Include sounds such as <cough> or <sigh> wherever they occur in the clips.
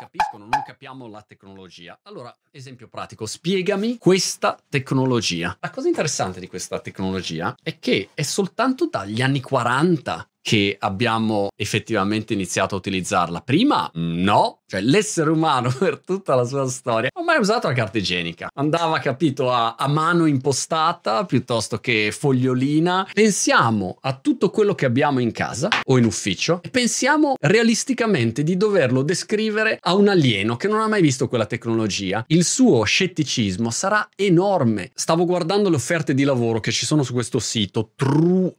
capiscono, non capiamo la tecnologia. Allora, esempio pratico, spiegami questa tecnologia. La cosa interessante di questa tecnologia è che è soltanto dagli anni 40 che abbiamo effettivamente iniziato a utilizzarla. Prima no, cioè l'essere umano <laughs> per tutta la sua storia non ha mai usato la carta igienica. Andava, capito, a, a, mano impostata piuttosto che fogliolina. Pensiamo a tutto quello che abbiamo in casa o in ufficio e pensiamo realisticamente di doverlo descrivere a un alieno che non ha mai visto quella tecnologia. Il suo scetticismo sarà enorme. Stavo guardando le offerte di lavoro che ci sono su questo sito trueup.io.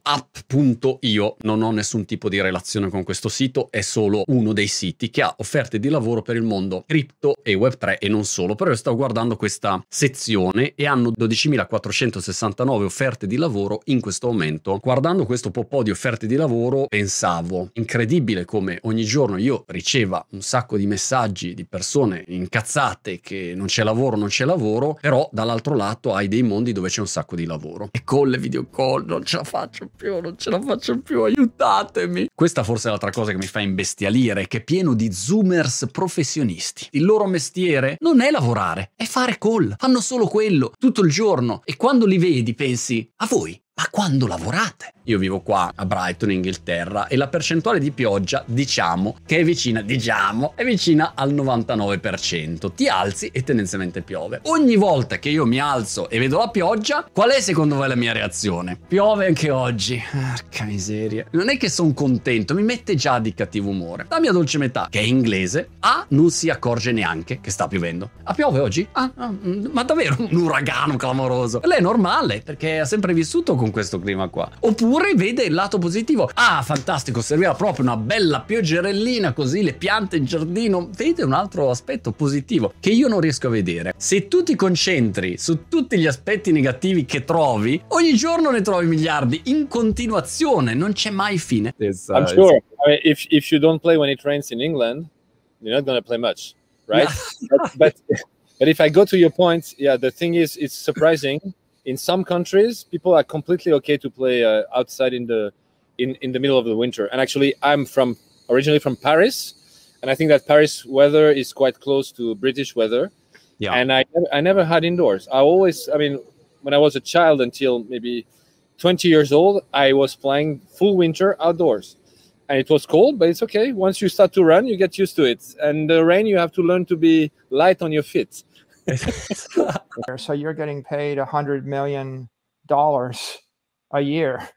Non ho nessun tipo di relazione con questo sito, è solo uno dei siti che ha offerte di lavoro per il mondo cripto e web3 e non solo, però io sto guardando questa sezione e hanno 12.469 offerte di lavoro in questo momento. Guardando questo po' di offerte di lavoro pensavo, incredibile come ogni giorno io riceva un sacco di messaggi di persone incazzate che non c'è lavoro, non c'è lavoro, però dall'altro lato hai dei mondi dove c'è un sacco di lavoro. E con le video call non ce la faccio più, non ce la faccio più, aiuto aiutatemi. Questa forse è l'altra cosa che mi fa imbestialire, che è pieno di zoomers professionisti. Il loro mestiere non è lavorare, è fare call. Fanno solo quello, tutto il giorno. E quando li vedi pensi, a voi ma quando lavorate? Io vivo qua a Brighton, Inghilterra, e la percentuale di pioggia, diciamo, che è vicina, diciamo, è vicina al 99%. Ti alzi e tendenzialmente piove. Ogni volta che io mi alzo e vedo la pioggia, qual è secondo voi la mia reazione? Piove anche oggi. Porca miseria. Non è che sono contento, mi mette già di cattivo umore. La mia dolce metà, che è inglese, A, non si accorge neanche che sta piovendo. Ah, piove oggi? Ah, ah mm, ma davvero un uragano clamoroso. Lei è normale, perché ha sempre vissuto con questo clima qua. Oppure vede il lato positivo. Ah, fantastico, serviva proprio una bella pioggerellina così le piante in giardino. Vede un altro aspetto positivo che io non riesco a vedere. Se tu ti concentri su tutti gli aspetti negativi che trovi, ogni giorno ne trovi miliardi in continuazione, non c'è mai fine. Uh, I'm sure. I mean, if if you don't play when it rains in England, you're not going to play much, right? <laughs> but, but but if I go to your point, yeah, the thing is, it's surprising in some countries people are completely okay to play uh, outside in the in in the middle of the winter. And actually i'm from originally from paris and i think that paris weather is quite close to british weather. Yeah. And i i never had indoors. I always i mean when i was a child until maybe 20 years old i was playing full winter outdoors. And it was cold but it's okay. Once you start to run you get used to it. And the rain you have to learn to be light on your feet <laughs> <laughs> so you're getting paid a hundred million dollars a year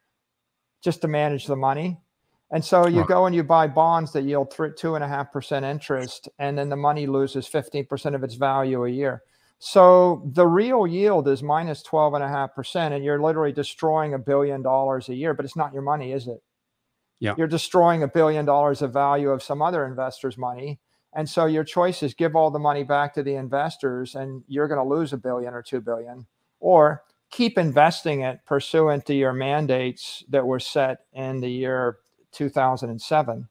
just to manage the money. And so you go and you buy bonds that yield two and a half percent interest, and then the money loses 15% of its value a year. So the real yield is minus 12 and a half percent, and you're literally destroying a billion dollars a year, but it's not your money, is it? Yeah. You're destroying a billion dollars of value of some other investor's money and so your choice is give all the money back to the investors and you're going to lose a billion or 2 billion or keep investing it pursuant to your mandates that were set in the year 2007.